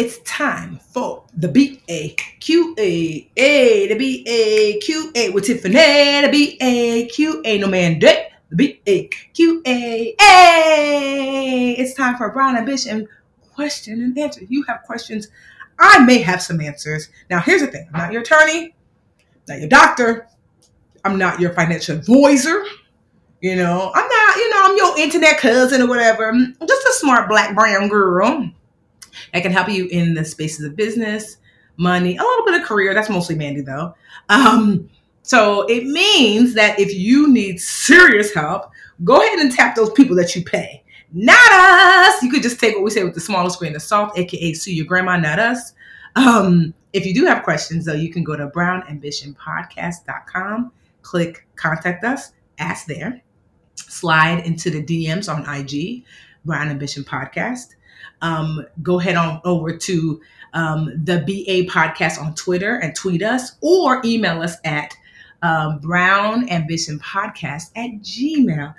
It's time for the B A Q A A the B A Q A with Tiffany the B A Q A no man day the B A Q A A it's time for Brown Ambition question and answer. You have questions, I may have some answers. Now here's the thing: I'm not your attorney, not your doctor, I'm not your financial advisor. You know, I'm not, you know, I'm your internet cousin or whatever. I'm just a smart black brown girl that can help you in the spaces of business, money, a little bit of career. That's mostly Mandi though. Um, so it means that if you need serious help, go ahead and tap those people that you pay. Not us. You could just take what we say with the smallest grain of salt, aka sue your grandma, not us. Um, if you do have questions, though, you can go to brownambitionpodcast.com, click contact us, ask there, slide into the DMs on IG, Brown Ambition Podcast um, go head on over to um, the BA podcast on Twitter and tweet us or email us at um, brown ambition podcast at gmail.com.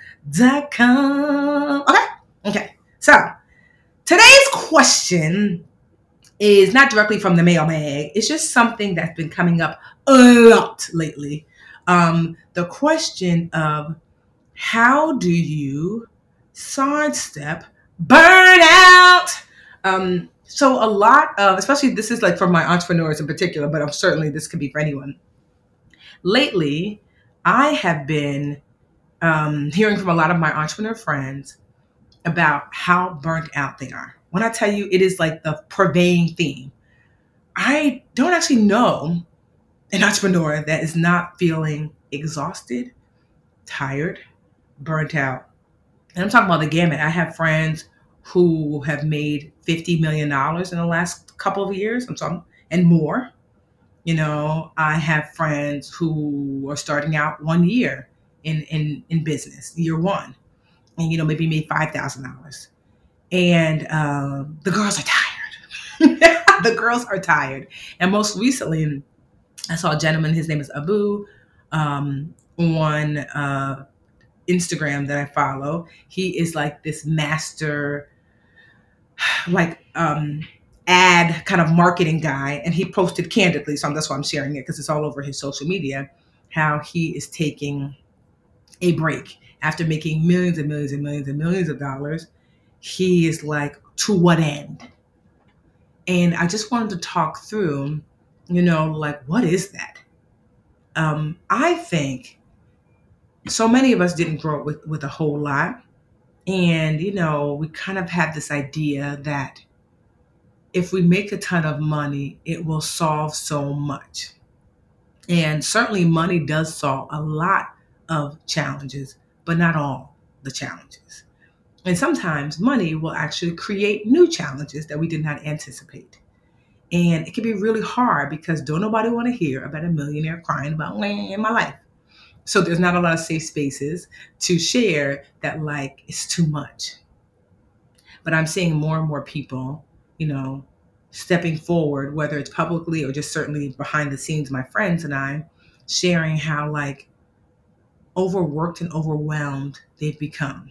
Okay. Okay. So today's question is not directly from the mailbag. It's just something that's been coming up a lot lately. Um, the question of how do you sidestep burnout. Um, so a lot of, especially this is like for my entrepreneurs in particular, but I'm certainly this could be for anyone. Lately, I have been um, hearing from a lot of my entrepreneur friends about how burnt out they are. When I tell you, it is like the pervading theme. I don't actually know an entrepreneur that is not feeling exhausted, tired, burnt out. And I'm talking about the gamut. I have friends who have made $50 million in the last couple of years I'm talking, and more. You know, I have friends who are starting out one year in, in, in business, year one, and, you know, maybe made $5,000. And uh, the girls are tired. the girls are tired. And most recently, I saw a gentleman, his name is Abu, um, on uh, Instagram that I follow. He is like this master like um ad kind of marketing guy and he posted candidly so that's why i'm sharing it because it's all over his social media how he is taking a break. After making millions and millions and millions and millions of dollars he is like to what end? And i just wanted to talk through you know like what is that? Um i think so many of us didn't grow up with with a whole lot and, you know, we kind of had this idea that if we make a ton of money, it will solve so much. And certainly, money does solve a lot of challenges, but not all the challenges. And sometimes money will actually create new challenges that we did not anticipate. And it can be really hard because don't nobody want to hear about a millionaire crying about in my life. So there's not a lot of safe spaces to share that like it's too much. But I'm seeing more and more people, you know, stepping forward, whether it's publicly or just certainly behind the scenes, my friends and I, sharing how like overworked and overwhelmed they've become.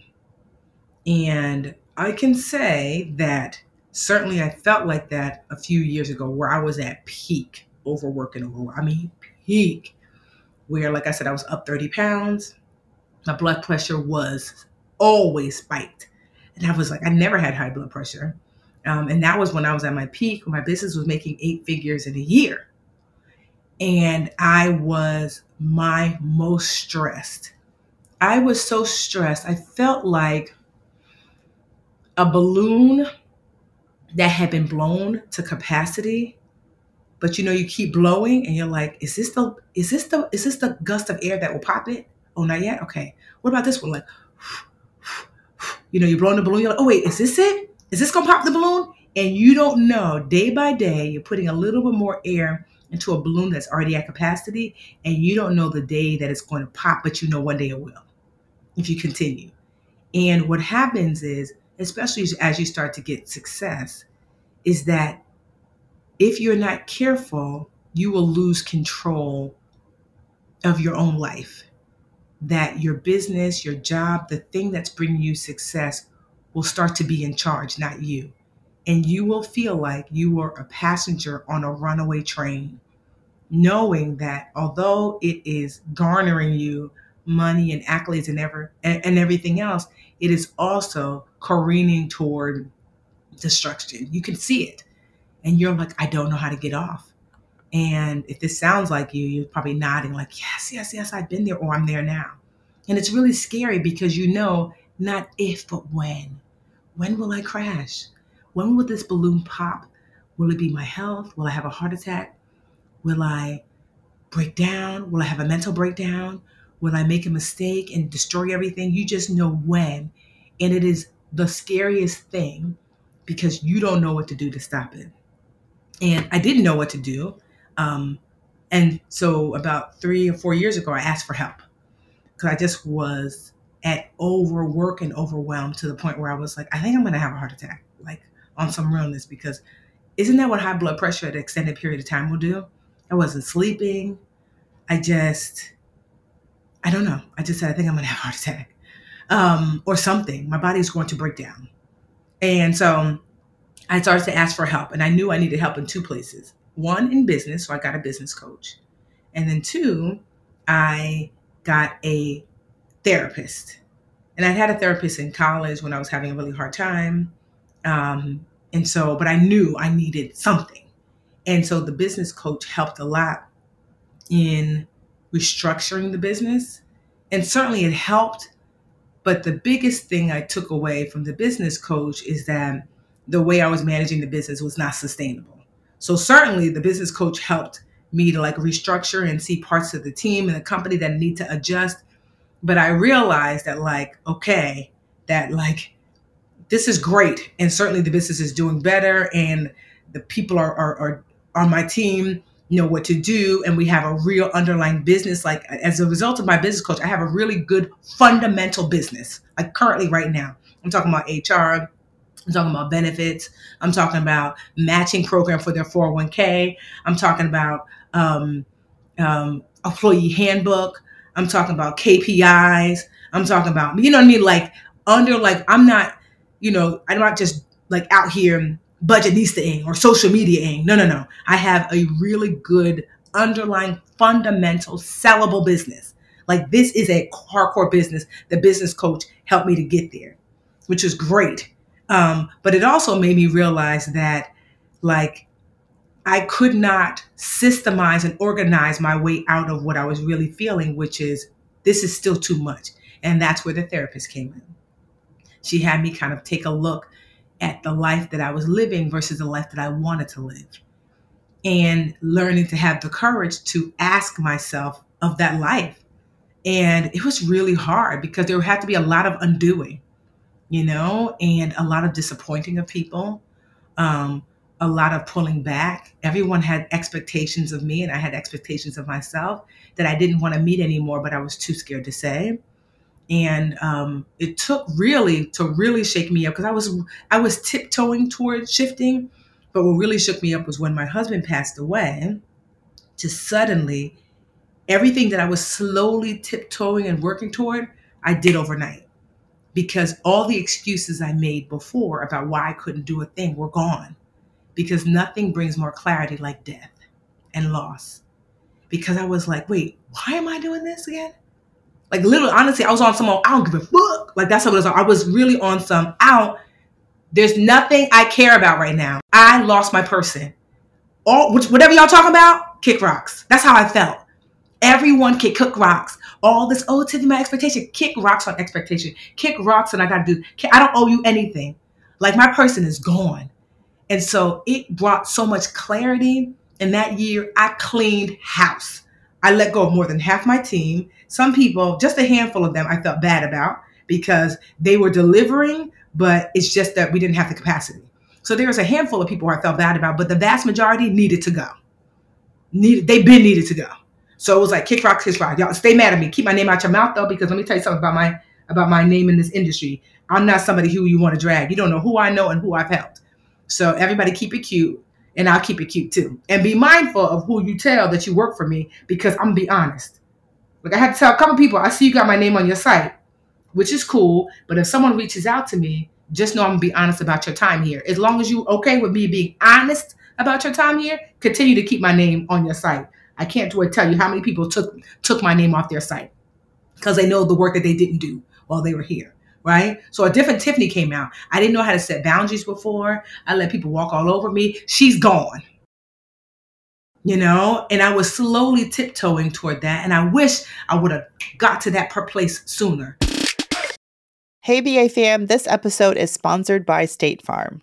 And I can say that certainly I felt like that a few years ago where I was at peak overwork and overwork. I mean, peak where, like I said, I was up 30 pounds. My blood pressure was always spiked. And I was like, I never had high blood pressure. Um, and that was when I was at my peak, when my business was making eight figures in a year. and I was my most stressed. I was so stressed. I felt like a balloon that had been blown to capacity but you know you keep blowing and you're like is this the is this the is this the gust of air that will pop it? Oh not yet? Okay. What about this one? Like you know you're blowing the balloon you're like oh wait is this it? Is this gonna pop the balloon? And you don't know. Day by day you're putting a little bit more air into a balloon that's already at capacity and you don't know the day that it's going to pop but you know one day it will if you continue. And what happens is especially as you start to get success, is that if you're not careful, you will lose control of your own life. That your business, your job, the thing that's bringing you success will start to be in charge, not you. And you will feel like you are a passenger on a runaway train, knowing that although it is garnering you money and accolades and ever and, everything else, it is also careening toward destruction. You can see it. And you're like, I don't know how to get off. And if this sounds like you, you're probably nodding, like, yes, yes, yes, I've been there or I'm there now. And it's really scary because you know, not if, but when. When will I crash? When will this balloon pop? Will it be my health? Will I have a heart attack? Will I break down? Will I have a mental breakdown? Will I make a mistake and destroy everything? You just know when. And it is the scariest thing because you don't know what to do to stop it. And I didn't know what to do. Um, and so about three or four years ago, I asked for help because I just was at overwork and overwhelmed to the point where I was like, I think I'm going to have a heart attack, like on some realness, because isn't that what high blood pressure at an extended period of time will do? I wasn't sleeping. I just I don't know. I just said, I think I'm going to have a heart attack um, or something. My body's going to break down. And so I started to ask for help. And I knew I needed help in two places one, in business. So I got a business coach. And then two, I got a therapist. And I had a therapist in college when I was having a really hard time. Um, and so, but I knew I needed something. And so the business coach helped a lot in restructuring the business. And certainly it helped. But the biggest thing I took away from the business coach is that the way I was managing the business was not sustainable. So certainly the business coach helped me to like restructure and see parts of the team and the company that need to adjust. But I realized that like, okay, that like this is great. And certainly the business is doing better and the people are, are, are on my team know what to do and we have a real underlying business like as a result of my business coach i have a really good fundamental business like currently right now i'm talking about hr i'm talking about benefits i'm talking about matching program for their 401k i'm talking about um, um, employee handbook i'm talking about kpis i'm talking about you know what i mean like under like i'm not you know i'm not just like out here Budgetnista or social media No, no, no. I have a really good underlying fundamental sellable business. Like this is a hardcore business. The business coach helped me to get there, which is great. Um, but it also made me realize that like I could not systemize and organize my way out of what I was really feeling, which is this is still too much. And that's where the therapist came in. She had me kind of take a look at the life that I was living versus the life that I wanted to live. And learning to have the courage to ask myself of that life. And it was really hard because there had to be a lot of undoing, you know, and a lot of disappointing of people, um, a lot of pulling back. Everyone had expectations of me, and I had expectations of myself that I didn't want to meet anymore, but I was too scared to say and um, it took really to really shake me up because I was I was tiptoeing towards shifting, but what really shook me up was when my husband passed away. To suddenly, everything that I was slowly tiptoeing and working toward, I did overnight because all the excuses I made before about why I couldn't do a thing were gone because nothing brings more clarity like death and loss. Because I was like, wait, why am I doing this again? Like literally, honestly, I was on some. I don't give a fuck. Like that's what it was. On. I was really on some out. There's nothing I care about right now. I lost my person. All which whatever y'all talking about, kick rocks. That's how I felt. Everyone can cook rocks. All this, oh, Tiffany, my expectation. Kick rocks on expectation. Kick rocks, and I got to do. I don't owe you anything. Like my person is gone. And so it brought so much clarity. And that year, I cleaned house. I let go of more than half my team. Some people, just a handful of them, I felt bad about because they were delivering, but it's just that we didn't have the capacity. So there was a handful of people I felt bad about, but the vast majority needed to go. Needed, they've been needed to go. So it was like kick rock, kiss rock. Y'all stay mad at me. Keep my name out your mouth though, because let me tell you something about my about my name in this industry. I'm not somebody who you want to drag. You don't know who I know and who I've helped. So everybody keep it cute, and I'll keep it cute too. And be mindful of who you tell that you work for me, because I'm gonna be honest. Like I had to tell a couple people, I see you got my name on your site, which is cool. But if someone reaches out to me just know I'm gonna be honest about your time here. As long as you okay with me being honest about your time here, continue to keep my name on your site. I can't tell you how many people took took my name off their site because they know the work that they didn't do while they were here. Right? So a different Tiffany came out. I didn't know how to set boundaries before. I let people walk all over me. She's gone. You know, and I was slowly tiptoeing toward that. And I wish I would have got to that per place sooner. Hey, BA fam, this episode is sponsored by State Farm.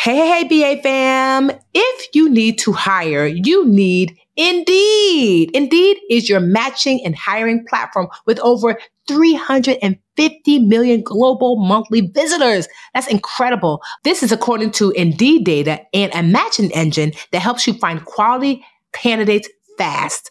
Hey, hey, BA fam. If you need to hire, you need Indeed. Indeed is your matching and hiring platform with over 350 million global monthly visitors. That's incredible. This is according to Indeed data and a matching engine that helps you find quality candidates fast.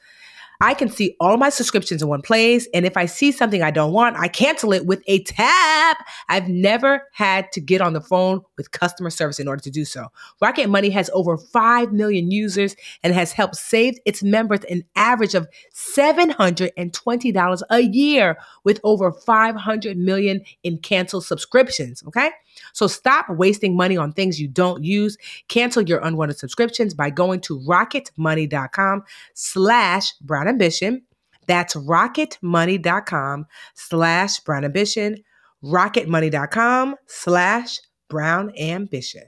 I can see all my subscriptions in one place. And if I see something I don't want, I cancel it with a tap. I've never had to get on the phone with customer service in order to do so. Rocket Money has over 5 million users and has helped save its members an average of $720 a year with over 500 million in canceled subscriptions. Okay. So stop wasting money on things you don't use. Cancel your unwanted subscriptions by going to rocketmoney.com slash brown ambition. That's rocketmoney.com slash brown ambition. Rocketmoney.com slash brown ambition.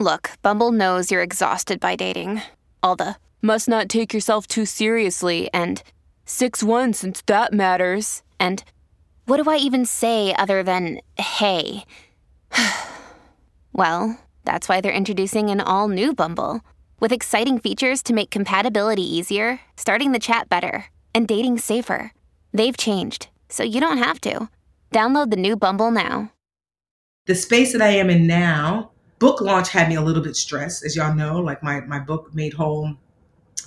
Look, Bumble knows you're exhausted by dating. All the must not take yourself too seriously and 6 1 since that matters. And what do I even say other than hey? well, that's why they're introducing an all new Bumble with exciting features to make compatibility easier, starting the chat better, and dating safer. They've changed, so you don't have to. Download the new Bumble now. The space that I am in now, book launch had me a little bit stressed, as y'all know. Like my, my book, Made Whole,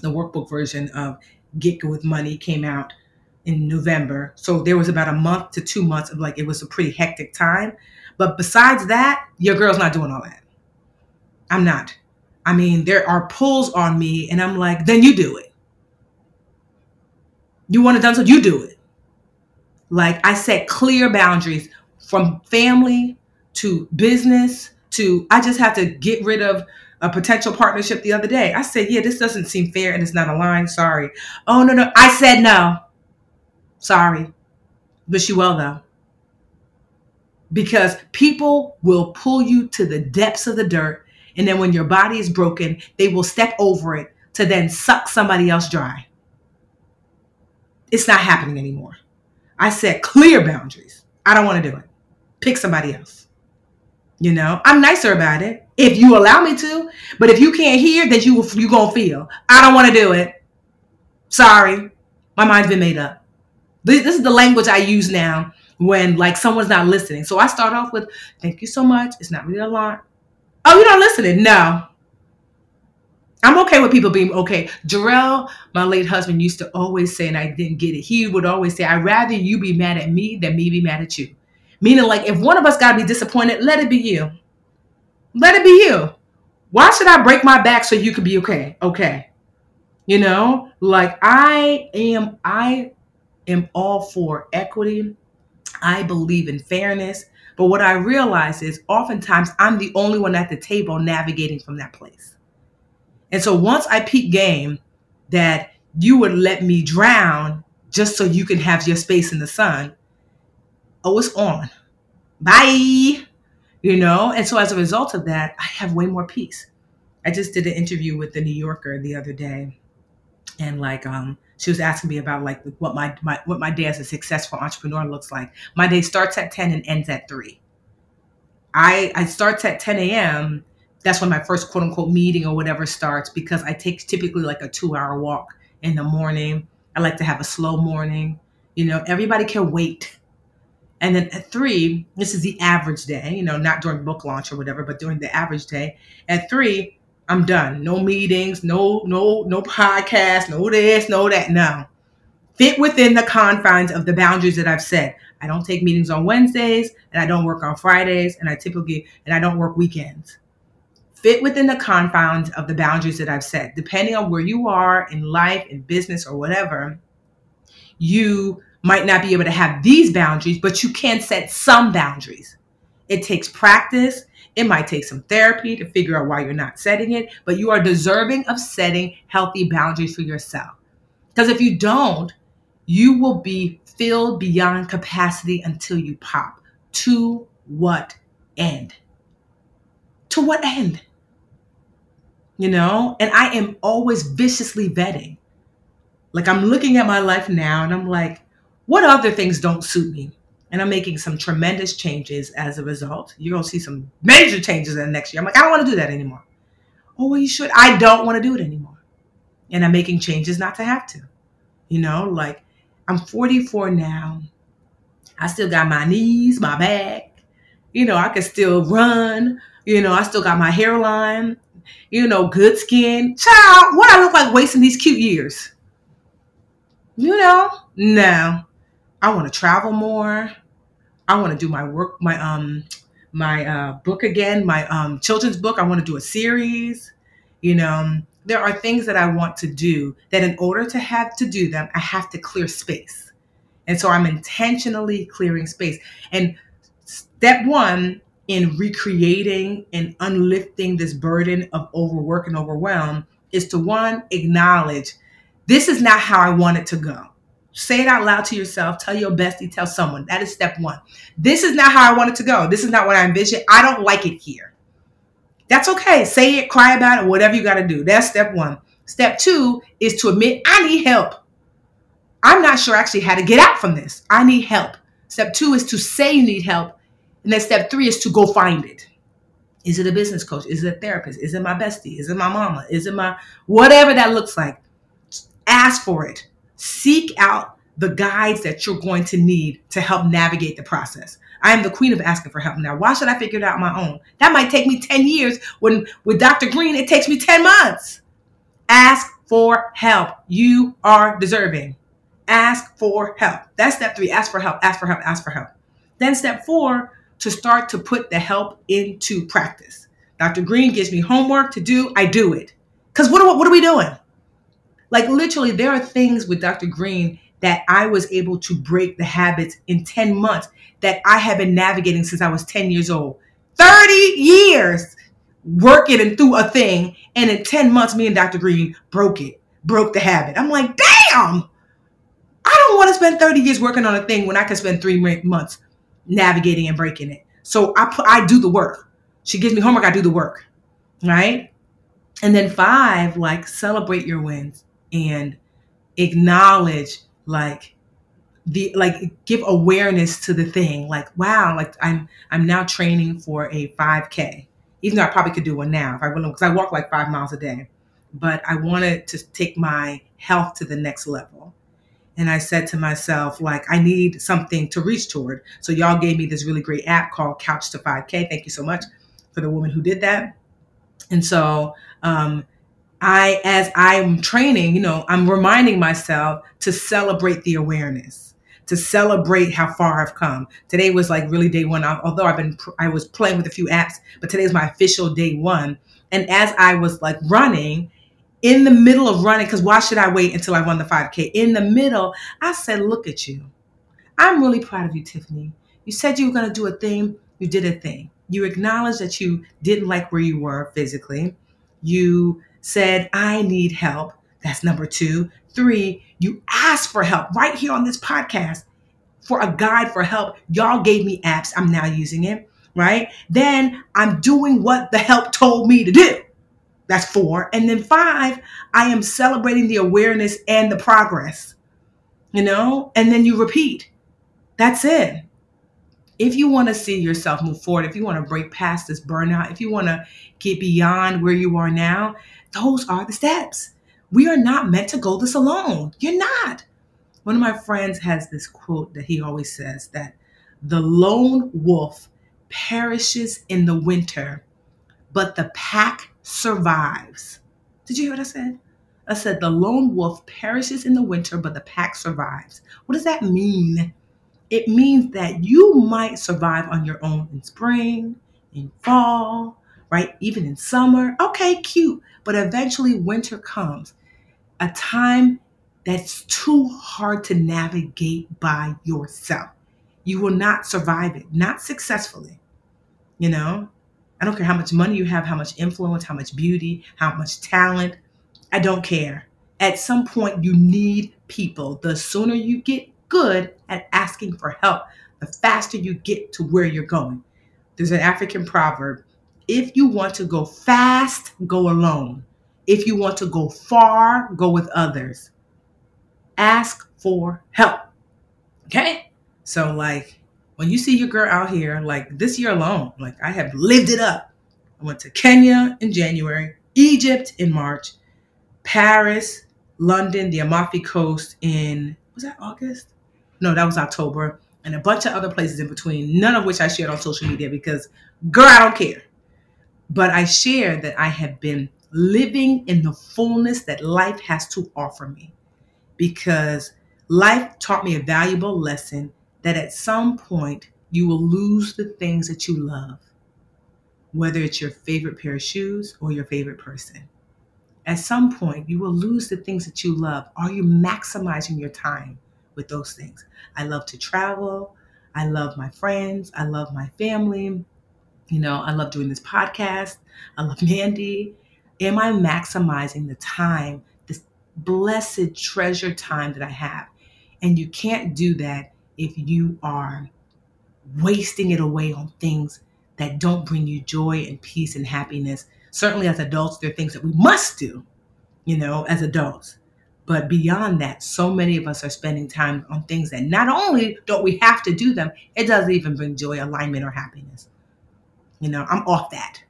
the workbook version of Get Good with Money came out in November. So there was about a month to two months of like it was a pretty hectic time. But besides that, your girl's not doing all that. I'm not. I mean, there are pulls on me, and I'm like, then you do it. You want it done, so you do it. Like I set clear boundaries from family to business to I just have to get rid of a potential partnership the other day. I said, yeah, this doesn't seem fair and it's not aligned. Sorry. Oh no, no. I said no. Sorry. Wish you well though. Because people will pull you to the depths of the dirt. And then when your body is broken, they will step over it to then suck somebody else dry. It's not happening anymore. I set clear boundaries. I don't want to do it. Pick somebody else. You know, I'm nicer about it if you allow me to. But if you can't hear, then you you gonna feel. I don't want to do it. Sorry, my mind's been made up. This, this is the language I use now when like someone's not listening. So I start off with, "Thank you so much. It's not really a lot." Oh, you're not listening? No. I'm okay with people being okay. Jarrell, my late husband, used to always say, and I didn't get it. He would always say, "I'd rather you be mad at me than me be mad at you." Meaning, like, if one of us got to be disappointed, let it be you. Let it be you. Why should I break my back so you could be okay? Okay. You know, like I am, I am all for equity. I believe in fairness. But what I realize is oftentimes I'm the only one at the table navigating from that place. And so once I peep game that you would let me drown just so you can have your space in the sun, oh, it's on. Bye. You know? And so as a result of that, I have way more peace. I just did an interview with the New Yorker the other day. And like um she was asking me about like what my, my what my day as a successful entrepreneur looks like. My day starts at 10 and ends at 3. I I starts at 10 a.m. That's when my first quote unquote meeting or whatever starts because I take typically like a two hour walk in the morning. I like to have a slow morning. You know, everybody can wait and then at three, this is the average day, you know, not during book launch or whatever, but during the average day. At three, I'm done. No meetings, no, no, no podcast, no this, no that. No. Fit within the confines of the boundaries that I've set. I don't take meetings on Wednesdays and I don't work on Fridays and I typically and I don't work weekends. Fit within the confines of the boundaries that I've set. Depending on where you are in life, in business, or whatever, you might not be able to have these boundaries, but you can set some boundaries. It takes practice. It might take some therapy to figure out why you're not setting it, but you are deserving of setting healthy boundaries for yourself. Because if you don't, you will be filled beyond capacity until you pop. To what end? To what end? You know, and I am always viciously vetting. Like I'm looking at my life now and I'm like, what other things don't suit me? And I'm making some tremendous changes as a result. You're to see some major changes in the next year. I'm like, I don't want to do that anymore. Oh, well, you should. I don't want to do it anymore. And I'm making changes not to have to. You know, like I'm 44 now. I still got my knees, my back. You know, I can still run. You know, I still got my hairline. You know, good skin. Child, what I look like wasting these cute years? You know, no. I want to travel more. I want to do my work, my um, my uh, book again, my um, children's book. I want to do a series. You know, there are things that I want to do that, in order to have to do them, I have to clear space, and so I'm intentionally clearing space. And step one in recreating and unlifting this burden of overwork and overwhelm is to one acknowledge this is not how I want it to go. Say it out loud to yourself. Tell your bestie. Tell someone. That is step one. This is not how I want it to go. This is not what I envision. I don't like it here. That's okay. Say it, cry about it, whatever you got to do. That's step one. Step two is to admit I need help. I'm not sure actually how to get out from this. I need help. Step two is to say you need help. And then step three is to go find it. Is it a business coach? Is it a therapist? Is it my bestie? Is it my mama? Is it my whatever that looks like? Ask for it seek out the guides that you're going to need to help navigate the process. I am the queen of asking for help now. Why should I figure it out on my own? That might take me 10 years. When with Dr. Green, it takes me 10 months. Ask for help. You are deserving. ask for help. That's step three ask for help, ask for help, ask for help. Then step four, to start to put the help into practice. Dr. Green gives me homework to do, I do it. Because what, what are we doing? Like literally, there are things with Dr. Green that I was able to break the habits in 10 months that I have been navigating since I was 10 years old. 30 years working and through a thing. And in 10 months, me and Dr. Green broke it, broke the habit. I'm like, damn, I don't want to spend 30 years working on a thing when I can spend three months navigating and breaking it. So I put, I do the work. She gives me homework, I do the work. Right? And then five, like celebrate your wins and acknowledge like the like give awareness to the thing like wow like i'm i'm now training for a 5k even though i probably could do one now if i want because i walk like five miles a day. But i wanted to take my health to the next level. And i said to myself like i need something to reach toward. So y'all gave me this really great app called couch to 5k thank you so much for the woman who did that. And so um, I, as I'm training, you know, I'm reminding myself to celebrate the awareness, to celebrate how far I've come. Today was like really day one, although I've been, I was playing with a few apps, but today is my official day one. And as I was like running, in the middle of running, because why should I wait until I run the 5K? In the middle, I said, Look at you. I'm really proud of you, Tiffany. You said you were going to do a thing, you did a thing. You acknowledged that you didn't like where you were physically. You said, I need help. That's number two. Three, you asked for help right here on this podcast for a guide for help. Y'all gave me apps. I'm now using it, right? Then I'm doing what the help told me to do. That's four. And then five, I am celebrating the awareness and the progress, you know? And then you repeat. That's it if you want to see yourself move forward, if you want to break past this burnout, if you want to get beyond where you are now, those are the steps. We are not meant to go this alone. You're not. One of my friends has this quote that he always says that the lone wolf perishes in the winter, but the pack survives. Did you hear what I said? I said the lone wolf perishes in the winter, but the pack survives. What does that mean? It means that you might survive on your own in spring, in fall, right? Even in summer. Okay, cute. But eventually winter comes, a time that's too hard to navigate by yourself. You will not survive it, not successfully. You know, I don't care how much money you have, how much influence, how much beauty, how much talent. I don't care. At some point, you need people. The sooner you get good at asking for help, the faster you get to where you're going. There's an African proverb if you want to go fast, go alone. If you want to go far, go with others. Ask for help. Okay? So, like, when you see your girl out here, like this year alone, like I have lived it up. I went to Kenya in January, Egypt in March, Paris, London, the Amalfi Coast in, was that August? No, that was October, and a bunch of other places in between, none of which I shared on social media because, girl, I don't care. But I shared that I have been living in the fullness that life has to offer me because life taught me a valuable lesson that at some point you will lose the things that you love, whether it's your favorite pair of shoes or your favorite person. At some point, you will lose the things that you love. Are you maximizing your time? With those things. I love to travel. I love my friends. I love my family. You know, I love doing this podcast. I love Mandi. Am I maximizing the time, this blessed treasure time that I have? And you can't do that if you are wasting it away on things that don't bring you joy and peace and happiness. Certainly, as adults, there are things that we must do, you know, as adults. But beyond that, so many of us are spending time on things that not only don't we have to do them, it doesn't even bring joy, alignment, or happiness. You know, I'm off that.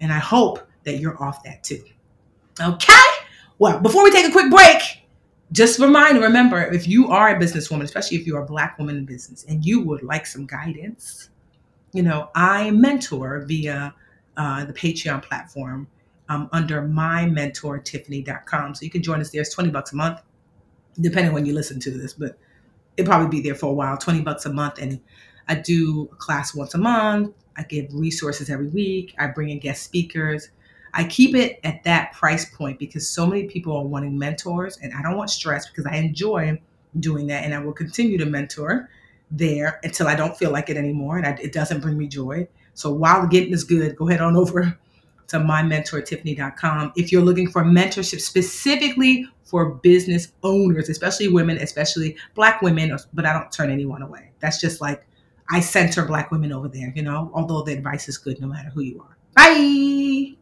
And I hope that you're off that too. Okay? Well, before we take a quick break, just remind, remember, if you are a businesswoman, especially if you're a black woman in business and you would like some guidance, you know, I mentor via uh, the Patreon platform um, under mymentortiffany.com. So you can join us there. It's 20 bucks a month. depending when you listen to this, but it'll probably be there for a while, 20 bucks a month. And I do a class once a month. I give resources every week. I bring in guest speakers. I keep it at that price point because so many people are wanting mentors and I don't want stress because I enjoy doing that and I will continue to mentor there until I don't feel like it anymore and I, it doesn't bring me joy. So while getting is good, go ahead on over to mymentortiffany.com if you're looking for mentorship specifically for business owners, especially women, especially black women, but I don't turn anyone away. That's just like I center black women over there, you know, although the advice is good no matter who you are. Bye.